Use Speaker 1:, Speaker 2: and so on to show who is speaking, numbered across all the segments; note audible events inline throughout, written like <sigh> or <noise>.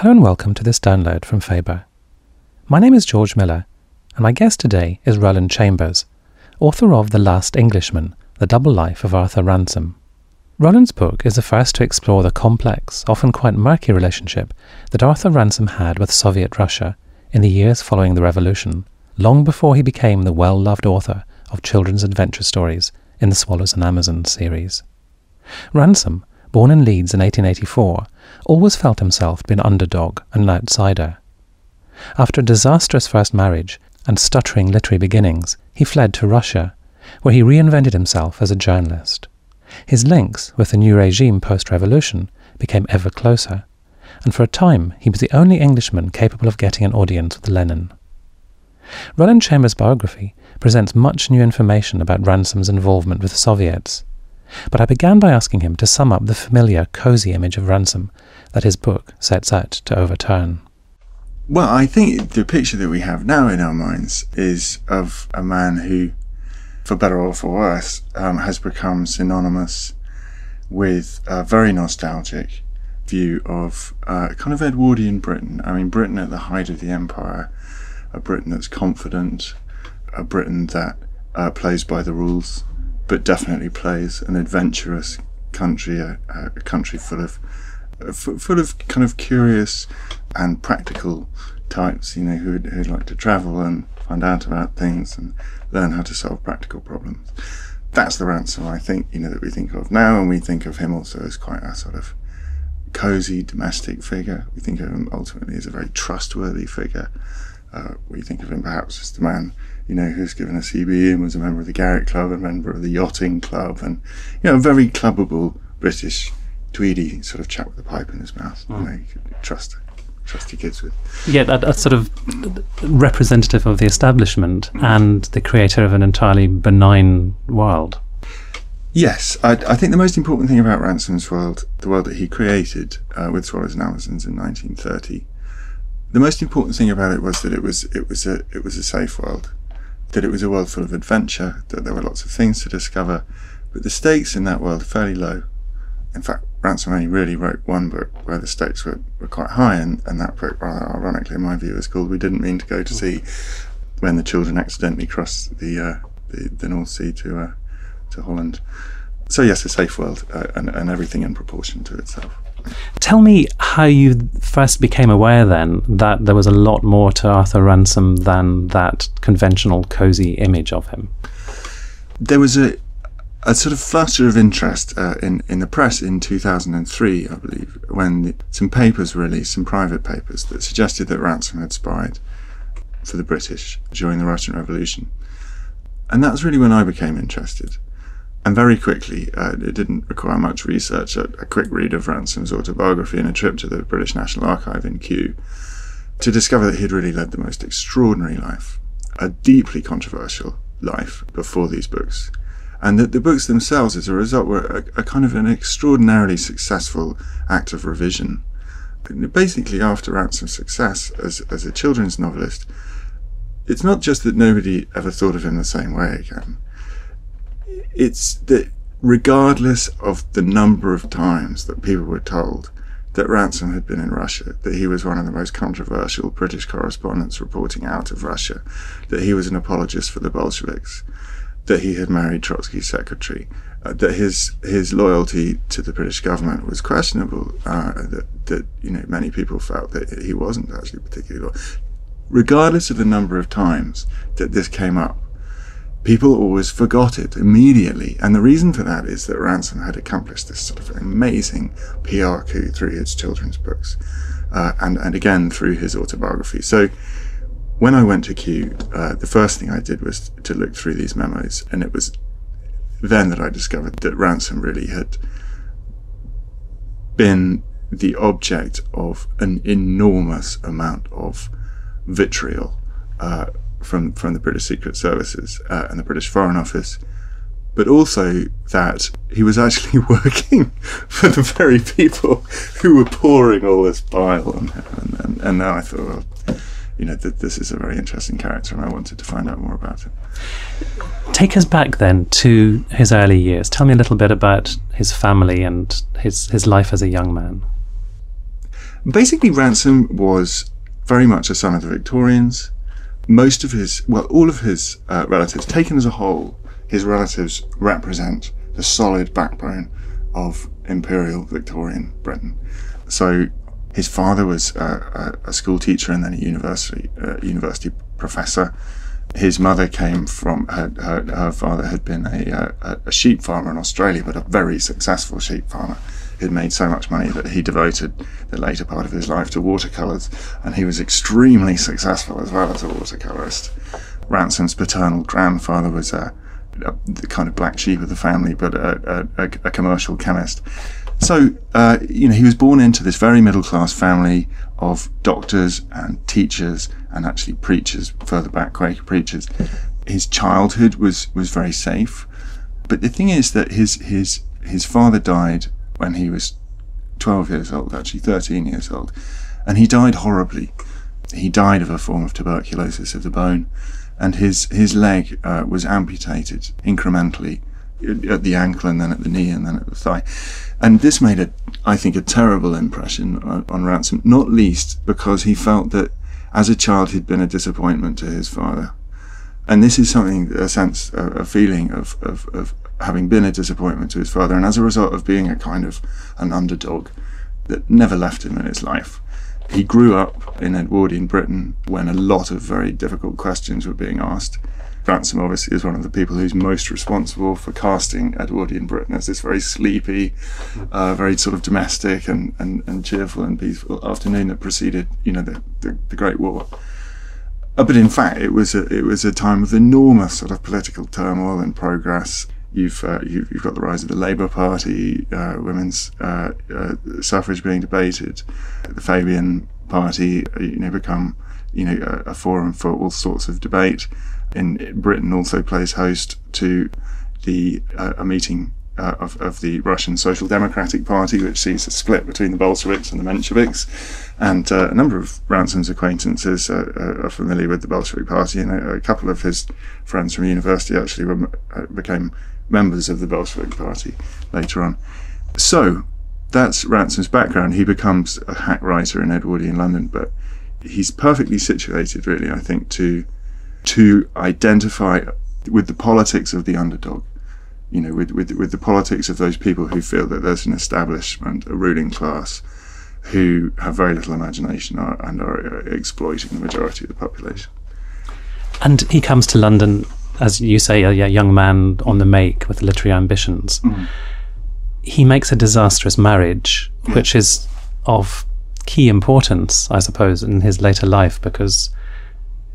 Speaker 1: Hello and welcome to this download from Faber. My name is George Miller, and my guest today is Roland Chambers, author of The Last Englishman The Double Life of Arthur Ransome. Roland's book is the first to explore the complex, often quite murky relationship that Arthur Ransome had with Soviet Russia in the years following the revolution, long before he became the well loved author of children's adventure stories in the Swallows and Amazons series. Ransome, born in Leeds in 1884, always felt himself to be an underdog and an outsider. After a disastrous first marriage and stuttering literary beginnings, he fled to Russia, where he reinvented himself as a journalist. His links with the new regime post revolution became ever closer, and for a time he was the only Englishman capable of getting an audience with Lenin. Roland Chambers' biography presents much new information about Ransome's involvement with the Soviets, but I began by asking him to sum up the familiar, cosy image of Ransome that his book sets out to overturn.
Speaker 2: Well, I think the picture that we have now in our minds is of a man who, for better or for worse, um, has become synonymous with a very nostalgic view of uh, kind of Edwardian Britain. I mean, Britain at the height of the empire, a Britain that's confident, a Britain that uh, plays by the rules, but definitely plays an adventurous country, a, a country full of full of kind of curious and practical types, you know, who'd, like to travel and find out about things and learn how to solve practical problems. That's the Ransome I think, you know, that we think of now, and we think of him also as quite a sort of cozy domestic figure. We think of him ultimately as a very trustworthy figure. Uh, we think of him perhaps as the man, you know, who's given a CBE and was a member of the Garrick Club, a member of the Yachting Club, and, you know, a very clubbable British tweedy sort of chap with a pipe in his mouth. Mm. You know, you could trust trust your kids with.
Speaker 1: Yeah, that, that's sort of representative of the establishment mm. and the creator of an entirely benign world.
Speaker 2: Yes, I, I, think the most important thing about Ransome's world, the world that he created uh, with Swallows and Amazons in 1930, the most important thing about it was that it was it was a it was a safe world, that it was a world full of adventure, that there were lots of things to discover, but the stakes in that world are fairly low. In fact, Ransome only really wrote one book where the stakes were, were quite high, and, and that book, rather ironically, in my view, is called We Didn't Mean to Go to Sea when the children accidentally crossed the, uh, the, the, North Sea to, uh, to Holland. So, yes, a safe world uh, and, and everything in proportion to itself.
Speaker 1: Tell me how you first became aware then that there was a lot more to Arthur Ransome than that conventional cozy image of him.
Speaker 2: There was a a sort of flutter of interest uh, in in the press in 2003, I believe, when the, some papers were released, some private papers that suggested that Ransome had spied for the British during the Russian Revolution, and that's really when I became interested. And very quickly, uh, it didn't require much research. A, a, quick read of Ransome's autobiography and a trip to the British National Archive in Kew to discover that he'd really led the most extraordinary life, a deeply controversial life before these books and that the books themselves, as a result, were a, a, kind of an extraordinarily successful act of revision. Basically, after Ransome's success as, as a children's novelist, it's not just that nobody ever thought of him the same way again. It's that regardless of the number of times that people were told that Ransome had been in Russia, that he was one of the most controversial British correspondents reporting out of Russia, that he was an apologist for the Bolsheviks, that he had married Trotsky's secretary, uh, that his his loyalty to the British government was questionable, uh, that that you know many people felt that he wasn't actually particularly loyal. Regardless of the number of times that this came up, people always forgot it immediately, and the reason for that is that Ransome had accomplished this sort of amazing PR coup through his children's books, uh, and and again through his autobiography. So when I went to Kew, uh, the first thing I did was to look through these memos, and it was then that I discovered that Ransome really had been the object of an enormous amount of vitriol uh, from from the British Secret Services uh, and the British Foreign Office, but also that he was actually <laughs> working for the very people who were pouring all this bile on him. And, and, and now I thought, well, you know, that this is a very interesting character and I wanted to find out more about him.
Speaker 1: Take us back then to his early years. Tell me a little bit about his family and his, his life as a young man.
Speaker 2: Basically, Ransome was very much a son of the Victorians. Most of his, well, all of his uh, relatives, taken as a whole, his relatives represent the solid backbone of imperial Victorian Britain. So his father was uh, a, a school teacher and then a university uh, university professor. His mother came from her, her, her father had been a, a, a sheep farmer in Australia, but a very successful sheep farmer who'd made so much money that he devoted the later part of his life to watercolours, and he was extremely successful as well as a watercolourist. Ransome's paternal grandfather was a, a, the kind of black sheep of the family, but a, a commercial chemist. So, uh, you know, he was born into this very middle class family of doctors and teachers and actually preachers, further back, Quaker preachers. His childhood was, was very safe. But the thing is that his, his, his father died when he was 12 years old, actually 13 years old, and he died horribly. He died of a form of tuberculosis of the bone, and his, his leg uh, was amputated incrementally at the ankle and then at the knee and then at the thigh. And this made a, I think, a terrible impression on, on, Ransome, not least because he felt that as a child he'd been a disappointment to his father. And this is something, a sense, a, a feeling of, of, of having been a disappointment to his father. And as a result of being a kind of an underdog that never left him in his life, he grew up in Edwardian Britain when a lot of very difficult questions were being asked Ransome obviously is one of the people who's most responsible for casting Edwardian Britain as this very sleepy, uh, very sort of domestic and, and, and cheerful and peaceful afternoon that preceded, you know, the, the, the Great War. Uh, but in fact, it was a, it was a time of enormous sort of political turmoil and progress. You've, uh, you've, you've got the rise of the Labour Party, uh, women's uh, uh, suffrage being debated, the Fabian Party, you know, become you know a, a forum for all sorts of debate. And Britain also plays host to the uh, a meeting uh, of, of the Russian Social Democratic Party, which sees a split between the Bolsheviks and the Mensheviks. And uh, a number of Ransome's acquaintances uh, uh, are familiar with the Bolshevik Party, and a, a, couple of his friends from university actually were, uh, became members of the Bolshevik Party later on. So that's Ransome's background. He becomes a hack writer in Edwardian London, but he's perfectly situated, really, I think, to to identify with the politics of the underdog. You know, with, with, with the politics of those people who feel that there's an establishment, a ruling class, who have very little imagination and are exploiting the majority of the population.
Speaker 1: And he comes to London, as you say, a, young man on the make with literary ambitions. Mm. He makes a disastrous marriage, yeah. which is of key importance, I suppose, in his later life because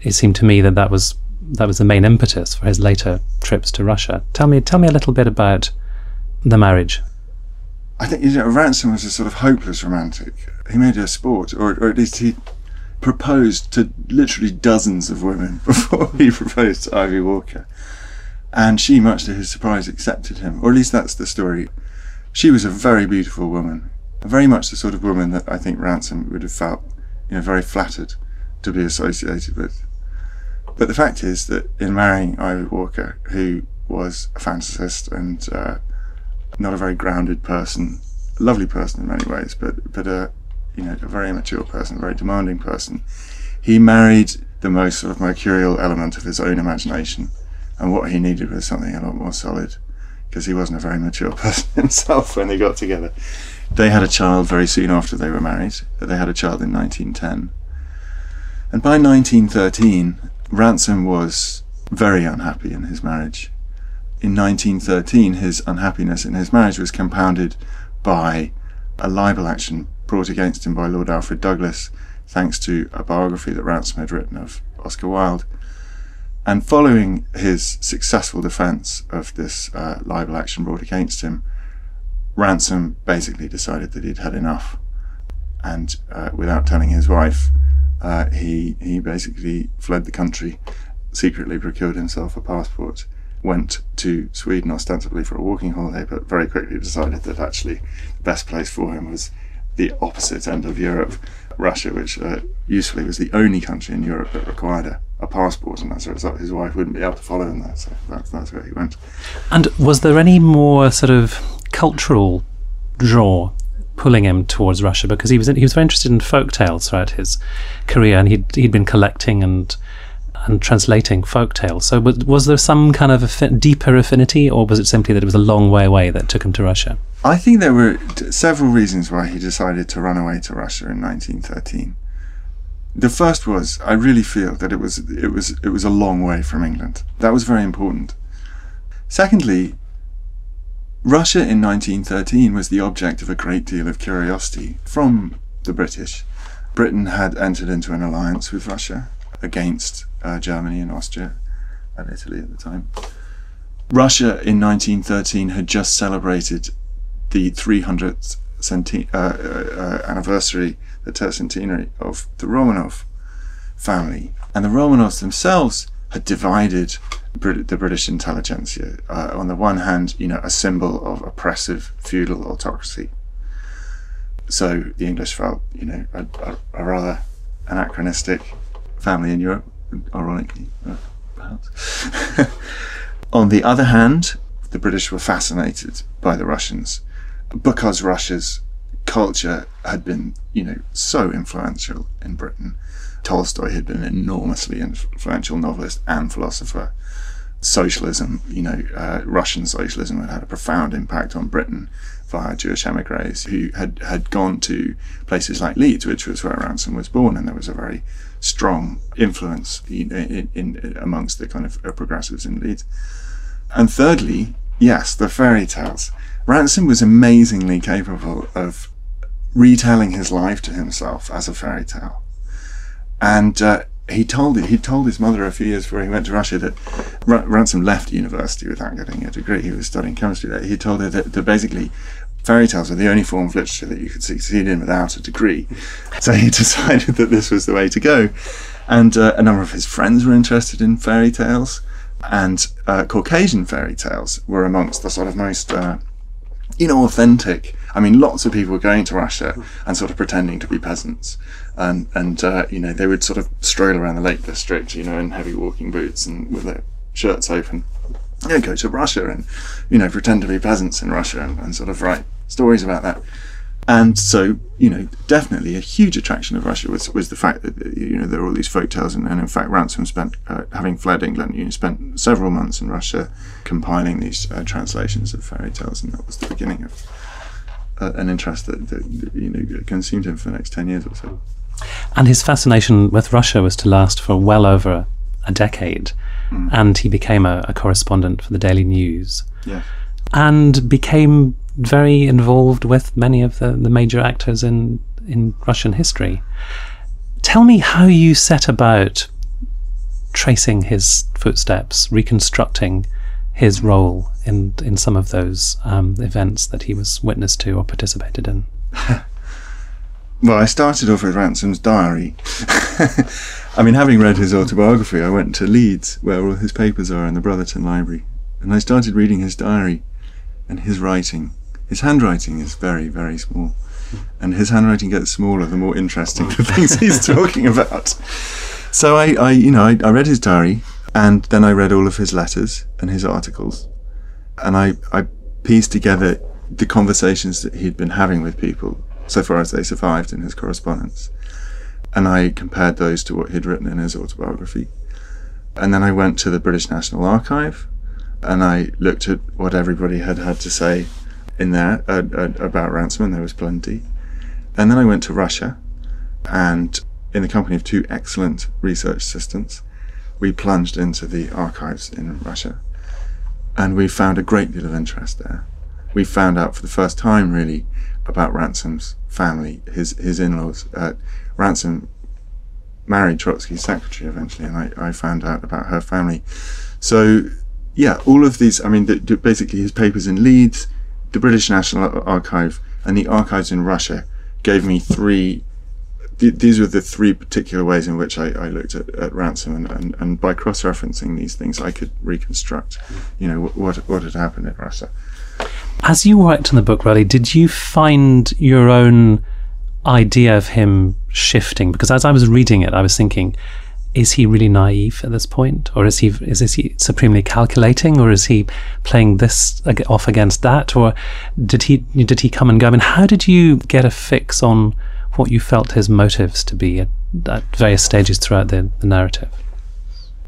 Speaker 1: it seemed to me that that was that was the main impetus for his later trips to Russia. Tell me, tell me a little bit about the marriage.
Speaker 2: I think you know, Ransome was a sort of hopeless romantic. He made it a sport, or, or at least he proposed to literally dozens of women <laughs> before he proposed to Ivy Walker. And she, much to his surprise, accepted him, or at least that's the story. She was a very beautiful woman, very much the sort of woman that I think Ransome would have felt, you know, very flattered to be associated with. But the fact is that in marrying Ivy Walker, who was a fantasist and uh, not a very grounded person, a lovely person in many ways, but but a you know a very immature person, a very demanding person, he married the most sort of mercurial element of his own imagination, and what he needed was something a lot more solid, because he wasn't a very mature <laughs> person himself when they got together. They had a child very soon after they were married. They had a child in 1910. And by 1913, Ransome was very unhappy in his marriage. In 1913, his unhappiness in his marriage was compounded by a libel action brought against him by Lord Alfred Douglas, thanks to a biography that Ransome had written of Oscar Wilde. And following his successful defence of this uh, libel action brought against him, Ransome basically decided that he'd had enough. And uh, without telling his wife, uh, he he basically fled the country, secretly procured himself a passport, went to Sweden ostensibly for a walking holiday, but very quickly decided that actually the best place for him was the opposite end of Europe, Russia, which uh, usefully was the only country in Europe that required a, a, passport, and as a result, his wife wouldn't be able to follow him there. So that's, that's where he went.
Speaker 1: And was there any more sort of cultural draw pulling him towards Russia because he was he was very interested in folk tales throughout his career, and he'd he'd been collecting and and translating folk tales. So was, was there some kind of deeper affinity, or was it simply that it was a long way away that took him to Russia?
Speaker 2: I think there were t- several reasons why he decided to run away to Russia in 1913. The first was I really feel that it was it was it was a long way from England. That was very important. Secondly, Russia in 1913 was the object of a great deal of curiosity from the British. Britain had entered into an alliance with Russia against uh, Germany and Austria and Italy at the time. Russia in 1913 had just celebrated the 300th centi- uh, uh, anniversary, the tercentenary of the Romanov family. And the Romanovs themselves had divided Brit- the British intelligentsia. Uh, on the one hand, you know, a symbol of oppressive feudal autocracy. So the English felt, you know, a, a, a rather anachronistic family in Europe, ironically, uh, perhaps. <laughs> on the other hand, the British were fascinated by the Russians because Russia's culture had been, you know, so influential in Britain. Tolstoy had been an enormously influential novelist and philosopher. Socialism, you know, uh, Russian socialism had had a profound impact on Britain via Jewish emigres who had, had gone to places like Leeds, which was where Ransome was born, and there was a very strong influence in, in, in amongst the kind of progressives in Leeds. And thirdly, yes, the fairy tales. Ransome was amazingly capable of retelling his life to himself as a fairy tale. And uh, he told. He told his mother a few years before he went to Russia that R- Ransome left university without getting a degree. He was studying chemistry there. He told her that, that basically fairy tales were the only form of literature that you could succeed in without a degree. So he <laughs> decided that this was the way to go. And uh, a number of his friends were interested in fairy tales, and uh, Caucasian fairy tales were amongst the sort of most, uh, you know, authentic. I mean, lots of people were going to Russia and sort of pretending to be peasants, and and uh, you know they would sort of stroll around the Lake District, you know, in heavy walking boots and with their shirts open. Yeah, go to Russia and you know pretend to be peasants in Russia and, and sort of write stories about that. And so, you know, definitely a huge attraction of Russia was, was the fact that, you know, there were all these folk tales. And, and in fact, Ransome spent, uh, having fled England, you know, spent several months in Russia compiling these uh, translations of fairy tales. And that was the beginning of uh, an interest that, that, you know, consumed him for the next 10 years or so.
Speaker 1: And his fascination with Russia was to last for well over a decade. Mm. And he became a, a correspondent for the Daily News.
Speaker 2: Yeah.
Speaker 1: And became very involved with many of the, the major actors in, in Russian history. Tell me how you set about tracing his footsteps, reconstructing his role in in some of those um, events that he was witness to or participated in. <laughs>
Speaker 2: well, I started off with Ransome's diary. <laughs> I mean, having read his autobiography, I went to Leeds, where all his papers are in the Brotherton Library, and I started reading his diary and his writing his handwriting is very, very small. And his handwriting gets smaller the more interesting the things he's <laughs> talking about. So I, I you know, I, I read his diary and then I read all of his letters and his articles. And I, I pieced together the conversations that he'd been having with people so far as they survived in his correspondence. And I compared those to what he'd written in his autobiography. And then I went to the British National Archive and I looked at what everybody had had to say in there uh, uh, about Ransome, and there was plenty. And then I went to Russia, and in the company of two excellent research assistants, we plunged into the archives in Russia, and we found a great deal of interest there. We found out for the first time, really, about Ransome's family, his his in-laws. Uh, Ransome married Trotsky's secretary eventually, and I, I found out about her family. So, yeah, all of these. I mean, the, the, basically, his papers in Leeds, the British National Archive and the archives in Russia gave me three. Th- these were the three particular ways in which I, I looked at, at Ransome, and, and, and by cross-referencing these things, I could reconstruct, you know, what what had happened in Russia.
Speaker 1: As you worked on the book, Riley, did you find your own idea of him shifting? Because as I was reading it, I was thinking, is he really naive at this point, or is he is, is he supremely calculating, or is he playing this off against that, or did he did he come and go? I mean, how did you get a fix on what you felt his motives to be at, at various stages throughout the, the narrative?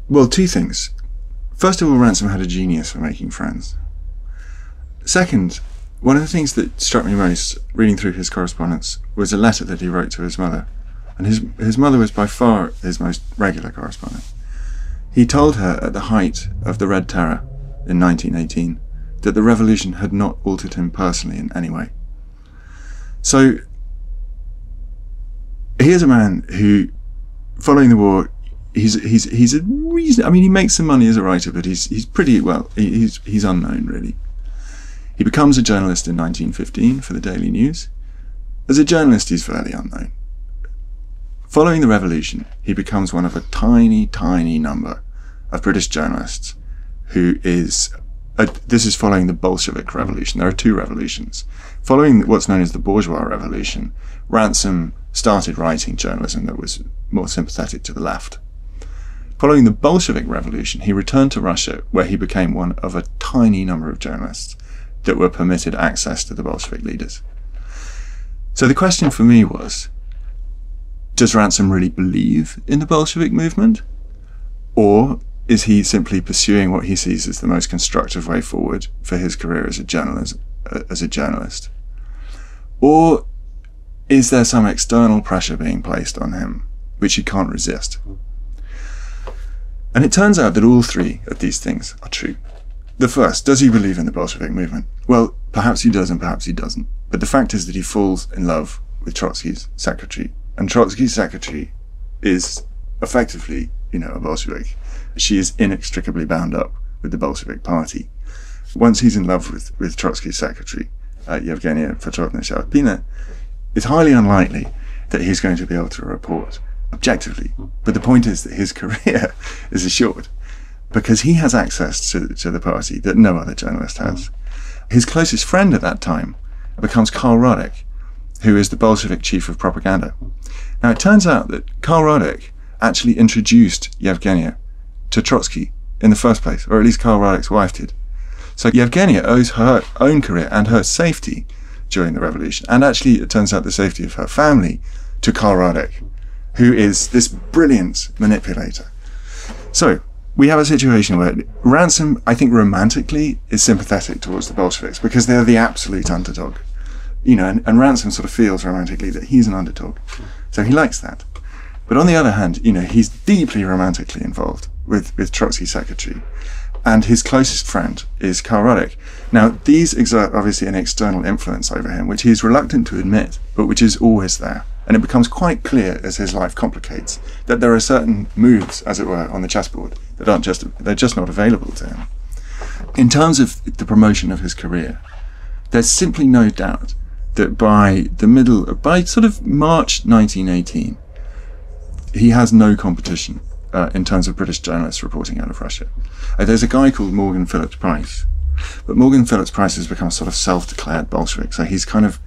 Speaker 2: Well, two things. First of all, Ransome had a genius for making friends. Second, one of the things that struck me most reading through his correspondence was a letter that he wrote to his mother. And his, his mother was by far his most regular correspondent. He told her at the height of the Red Terror in 1918 that the revolution had not altered him personally in any way. So here's a man who, following the war, he's he's he's a reason. I mean, he makes some money as a writer, but he's he's pretty well. He's he's unknown really. He becomes a journalist in 1915 for the Daily News. As a journalist, he's fairly unknown. Following the revolution, he becomes one of a tiny, tiny number of British journalists who is. A, this is following the Bolshevik Revolution. There are two revolutions. Following what's known as the Bourgeois Revolution, Ransome started writing journalism that was more sympathetic to the left. Following the Bolshevik Revolution, he returned to Russia, where he became one of a tiny number of journalists that were permitted access to the Bolshevik leaders. So the question for me was does Ransome really believe in the Bolshevik movement? Or is he simply pursuing what he sees as the most constructive way forward for his career as a journalist? Uh, as a journalist? Or is there some external pressure being placed on him which he can't resist? And it turns out that all three of these things are true. The first, does he believe in the Bolshevik movement? Well, perhaps he does and perhaps he doesn't. But the fact is that he falls in love with Trotsky's secretary. And Trotsky's secretary is effectively, you know, a Bolshevik. She is inextricably bound up with the Bolshevik party. Once he's in love with, with Trotsky's secretary, uh, Yevgenia Petrovna Shelepina, it's highly unlikely that he's going to be able to report objectively. But the point is that his <laughs> career is assured because he has access to, to the party that no other journalist has. His closest friend at that time becomes Karl Radek, who is the Bolshevik chief of propaganda. Now, it turns out that Karl Radek actually introduced Yevgenia to Trotsky in the first place, or at least Karl Radek's wife did. So Yevgenia owes her own career and her safety during the revolution, and actually, it turns out the safety of her family to Karl Radek, who is this brilliant manipulator. So, we have a situation where Ransome, I think romantically, is sympathetic towards the Bolsheviks because they're the absolute underdog. You know, and, and Ransome sort of feels romantically that he's an underdog. So he likes that. But on the other hand, you know, he's deeply romantically involved with, with Trotsky's secretary. And his closest friend is Karl Radek. Now, these exert obviously an external influence over him, which he's reluctant to admit, but which is always there. And it becomes quite clear as his life complicates that there are certain moves, as it were, on the chessboard that aren't just they're just not available to him. In terms of the promotion of his career, there's simply no doubt that by the middle by sort of March 1918, he has no competition uh, in terms of British journalists reporting out of Russia. Uh, there's a guy called Morgan Phillips Price, but Morgan Phillips Price has become sort of self-declared Bolshevik, so he's kind of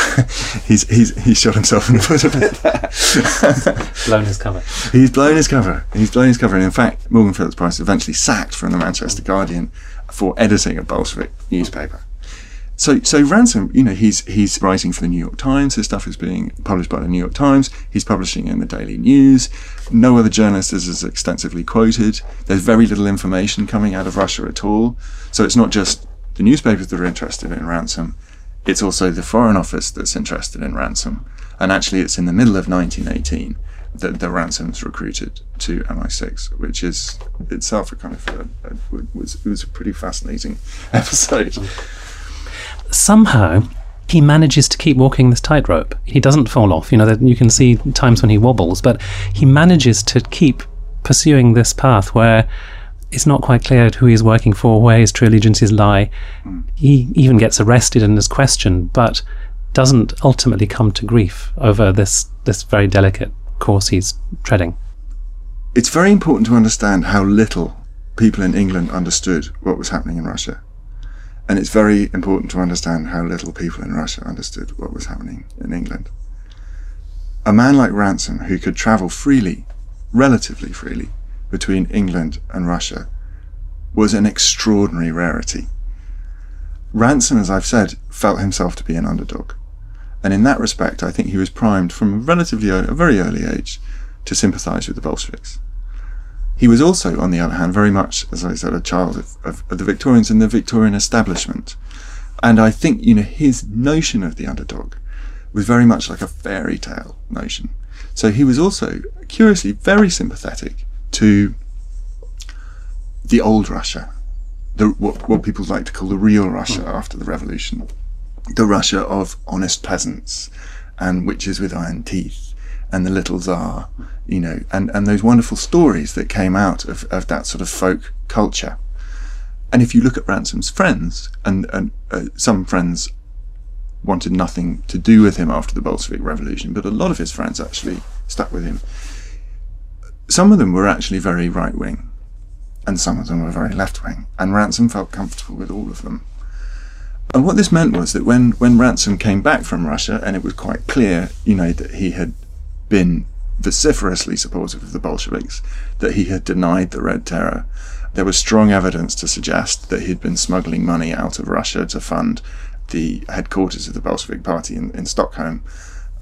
Speaker 2: <laughs> he's he's he's shot himself in the foot a bit
Speaker 1: there. blown his cover.
Speaker 2: He's blown his cover. He's blown his cover, and in fact, Morgan Phillips Price eventually sacked from the Manchester Guardian for editing a Bolshevik newspaper. So, so Ransome, you know, he's he's writing for the New York Times. His stuff is being published by the New York Times. He's publishing in the Daily News. No other journalist is as extensively quoted. There's very little information coming out of Russia at all. So it's not just the newspapers that are interested in Ransome. It's also the Foreign Office that's interested in Ransome. And actually, it's in the middle of 1918 that the Ransome's recruited to MI6, which is itself a kind of a, a, was it was a pretty fascinating <laughs> episode
Speaker 1: somehow he manages to keep walking this tightrope. He doesn't fall off. You know, you can see times when he wobbles, but he manages to keep pursuing this path where it's not quite clear who he's working for, where his true allegiances lie. He even gets arrested and is questioned, but doesn't ultimately come to grief over this this very delicate course he's treading.
Speaker 2: It's very important to understand how little people in England understood what was happening in Russia. And it's very important to understand how little people in Russia understood what was happening in England. A man like Ransome, who could travel freely relatively freely between England and Russia was an extraordinary rarity. Ransome, as I've said, felt himself to be an underdog. And in that respect, I think he was primed from a relatively a very early age to sympathize with the Bolsheviks. He was also, on the other hand, very much, as I said, a child of, of, of the Victorians and the Victorian establishment. And I think, you know, his notion of the underdog was very much like a fairy tale notion. So he was also, curiously, very sympathetic to the old Russia, the, what, what people like to call the real Russia after the revolution, the Russia of honest peasants and witches with iron teeth and the little Tsar, you know, and, and those wonderful stories that came out of, of that sort of folk culture. And if you look at Ransome's friends, and, and uh, some friends wanted nothing to do with him after the Bolshevik Revolution, but a lot of his friends actually stuck with him. Some of them were actually very right wing, and some of them were very left wing, and Ransome felt comfortable with all of them. And what this meant was that when, when Ransome came back from Russia, and it was quite clear, you know, that he had been vociferously supportive of the Bolsheviks, that he had denied the Red Terror, there was strong evidence to suggest that he'd been smuggling money out of Russia to fund the headquarters of the Bolshevik Party in, in Stockholm.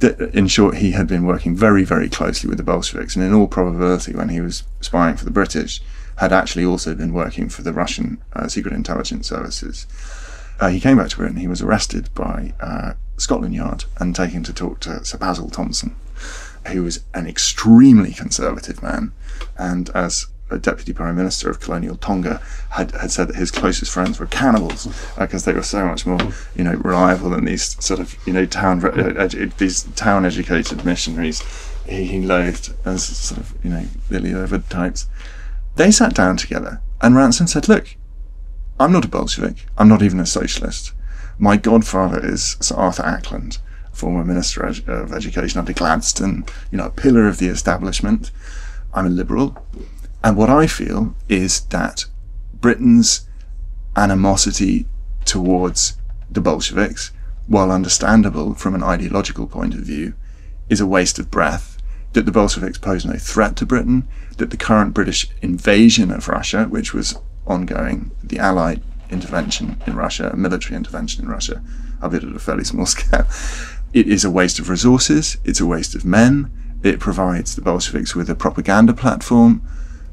Speaker 2: In short, he had been working very, very closely with the Bolsheviks, and in all probability, when he was spying for the British, had actually also been working for the Russian uh, secret intelligence services. Uh, he came back to Britain. He was arrested by uh, Scotland Yard and taken to talk to Sir Basil Thomson, who was an extremely conservative man, and as deputy prime minister of colonial Tonga had, had said that his closest friends were cannibals because uh, they were so much more, you know, reliable than these sort of, you know, town uh, these town educated missionaries he, he loathed as sort of, you know, Lily Ovid types. They sat down together, and Ransome said, "Look, I'm not a Bolshevik. I'm not even a socialist. My godfather is Sir Arthur Acland." Former Minister of Education under Gladstone, you know, a pillar of the establishment. I'm a liberal. And what I feel is that Britain's animosity towards the Bolsheviks, while understandable from an ideological point of view, is a waste of breath. That the Bolsheviks pose no threat to Britain, that the current British invasion of Russia, which was ongoing, the Allied intervention in Russia, military intervention in Russia, albeit at a fairly small <laughs> scale, it is a waste of resources, it's a waste of men, it provides the Bolsheviks with a propaganda platform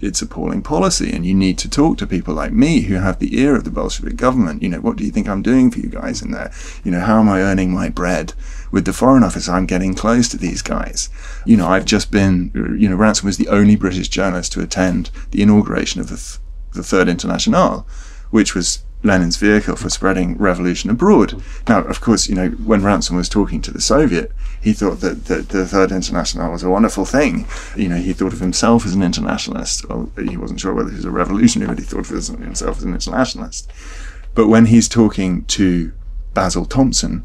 Speaker 2: it's appalling policy and you need to talk to people like me who have the ear of the Bolshevik government. You know, what do you think I'm doing for you guys in there? You know, how am I earning my bread? With the Foreign Office, I'm getting close to these guys. You know, I've just been, you know, Ransome was the only British journalist to attend the inauguration of the, th- the Third International, which was Lenin's vehicle for spreading revolution abroad. Now, of course, you know, when Ransome was talking to the Soviet, he thought that, that the Third International was a wonderful thing. You know, he thought of himself as an internationalist. Well, he wasn't sure whether he was a revolutionary, but he thought of himself as an internationalist. But when he's talking to Basil Thomson,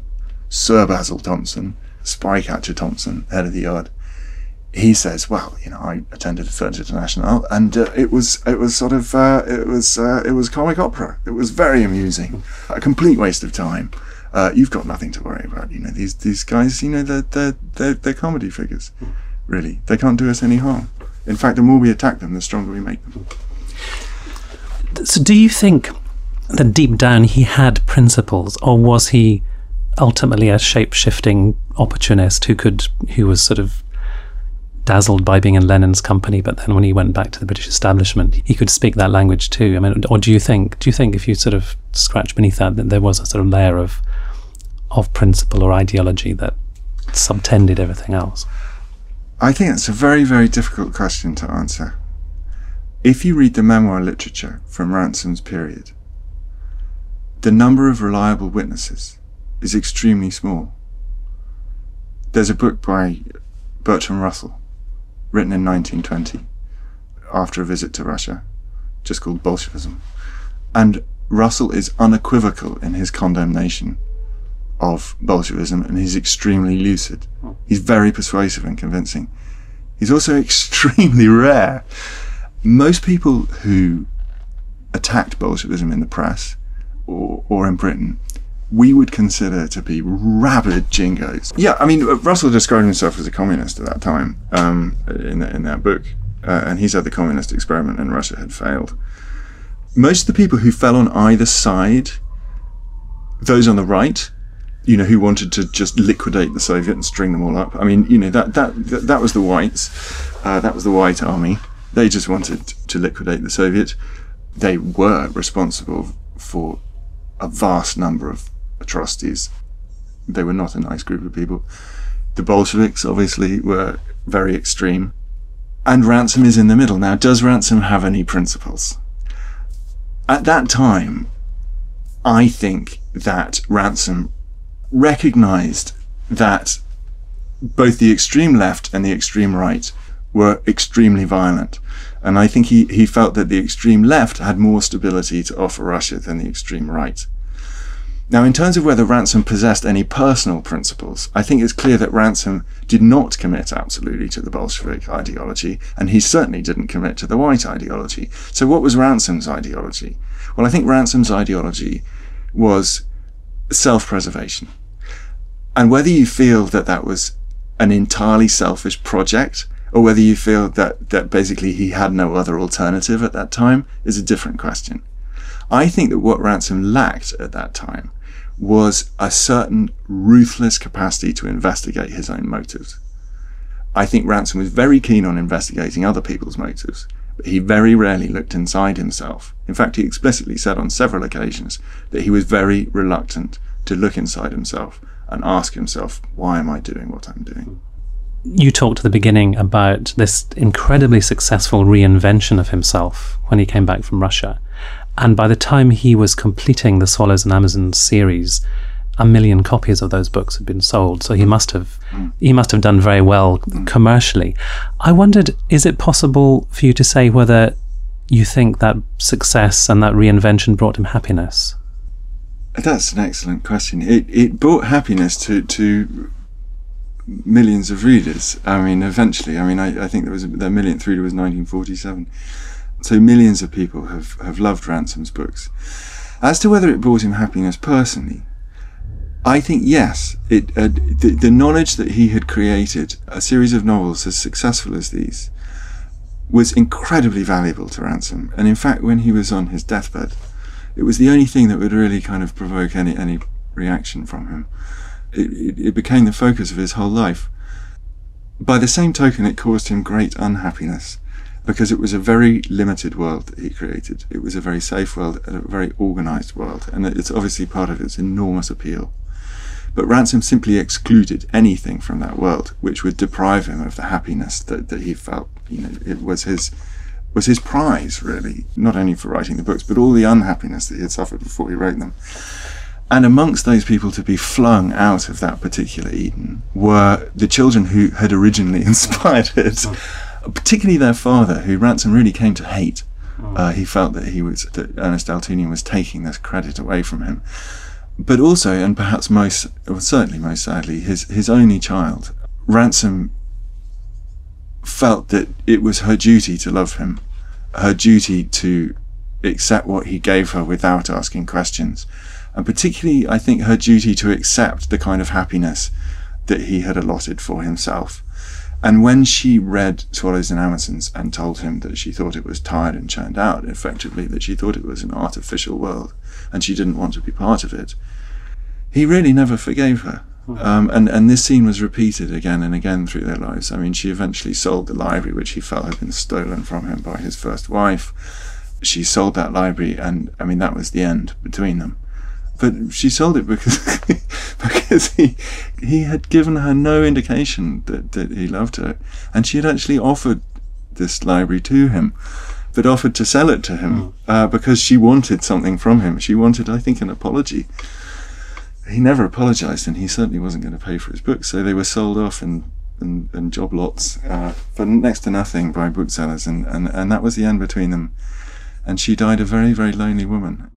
Speaker 2: Sir Basil Thomson, spy catcher Thomson, head of the yard, he says, "Well, you know, I attended the Third International, and uh, it was it was sort of uh, it was uh, it was comic opera. It was very amusing, a complete waste of time. Uh, you've got nothing to worry about. You know, these these guys, you know, they're they're they're, they're comedy figures. Really, they can't do us any harm. In fact, the more we attack them, the stronger we make them."
Speaker 1: So, do you think that deep down he had principles, or was he ultimately a shape shifting opportunist who could who was sort of dazzled by being in Lenin's company, but then when he went back to the British establishment, he could speak that language too. I mean, or do you think? Do you think if you sort of scratch beneath that, that there was a sort of layer of of principle or ideology that subtended everything else?
Speaker 2: I think it's a very, very difficult question to answer. If you read the memoir literature from Ransome's period, the number of reliable witnesses is extremely small. There's a book by Bertrand Russell written in 1920 after a visit to Russia, just called Bolshevism. And Russell is unequivocal in his condemnation of Bolshevism and he's extremely lucid. He's very persuasive and convincing. He's also <laughs> extremely rare. Most people who attacked Bolshevism in the press or, or in Britain we would consider to be rabid jingoes. Yeah, I mean, Russell described himself as a communist at that time um, in, in that book. uh, and he said the communist experiment in Russia had failed. Most of the people who fell on either side, those on the right, you know, who wanted to just liquidate the Soviet and string them all up. I mean, you know, that that that, that was the whites, uh, that was the white army. They just wanted to liquidate the Soviet. They were responsible for a vast number of atrocities. They were not a nice group of people. The Bolsheviks obviously were very extreme. And Ransome is in the middle. Now, does Ransome have any principles? At that time, I think that Ransome recognized that both the extreme left and the extreme right were extremely violent. And I think he, he felt that the extreme left had more stability to offer Russia than the extreme right. Now, in terms of whether Ransome possessed any personal principles, I think it's clear that Ransome did not commit absolutely to the Bolshevik ideology, and he certainly didn't commit to the white ideology. So, what was Ransome's ideology? Well, I think Ransome's ideology was self preservation. And whether you feel that that was an entirely selfish project, or whether you feel that, that basically he had no other alternative at that time, is a different question. I think that what Ransome lacked at that time was a certain ruthless capacity to investigate his own motives. I think Ransome was very keen on investigating other people's motives, but he very rarely looked inside himself. In fact, he explicitly said on several occasions that he was very reluctant to look inside himself and ask himself, why am I doing what I'm doing?
Speaker 1: You talked at the beginning about this incredibly successful reinvention of himself when he came back from Russia. And by the time he was completing the Swallows and Amazons series, a million copies of those books had been sold. So he mm. must have mm. he must have done very well mm. commercially. I wondered, is it possible for you to say whether you think that success and that reinvention brought him happiness?
Speaker 2: That's an excellent question. It it brought happiness to to millions of readers. I mean, eventually, I mean, I, I think there was a, their millionth reader was 1947. So millions of people have, have loved Ransome's books. As to whether it brought him happiness personally, I think yes. It uh, the, the knowledge that he had created a series of novels as successful as these was incredibly valuable to Ransome. And in fact, when he was on his deathbed, it was the only thing that would really kind of provoke any any reaction from him. It, it, it became the focus of his whole life. By the same token, it caused him great unhappiness because it was a very limited world that he created. It was a very safe world, and a very organized world, and it's obviously part of its enormous appeal. But Ransome simply excluded anything from that world which would deprive him of the happiness that, that he felt, you know, it was his was his prize, really, not only for writing the books, but all the unhappiness that he had suffered before he wrote them. And amongst those people to be flung out of that particular Eden were the children who had originally <laughs> inspired it particularly their father, who Ransome really came to hate. Hmm. Uh, he felt that he was that Ernest Altounyan was taking this credit away from him, but also, and perhaps most, well, certainly most sadly, his his only child, Ransome, felt that it was her duty to love him, her duty to accept what he gave her without asking questions, and particularly, I think, her duty to accept the kind of happiness that he had allotted for himself. And when she read Swallows and Amazons and told him that she thought it was tired and churned out, effectively, that she thought it was an artificial world and she didn't want to be part of it, he really never forgave her. Hmm. Um, and, and this scene was repeated again and again through their lives. I mean, she eventually sold the library, which he felt had been stolen from him by his first wife. She sold that library, and I mean, that was the end between them but she sold it because <laughs> because he he had given her no indication that, that he loved her, and she had actually offered this library to him, but offered to sell it to him mm. uh, because she wanted something from him. She wanted, I think, an apology. He never apologized, and he certainly wasn't going to pay for his books. So they were sold off and and, and job lots uh, for next to nothing by booksellers, and, and and that was the end between them. And she died a very very lonely woman.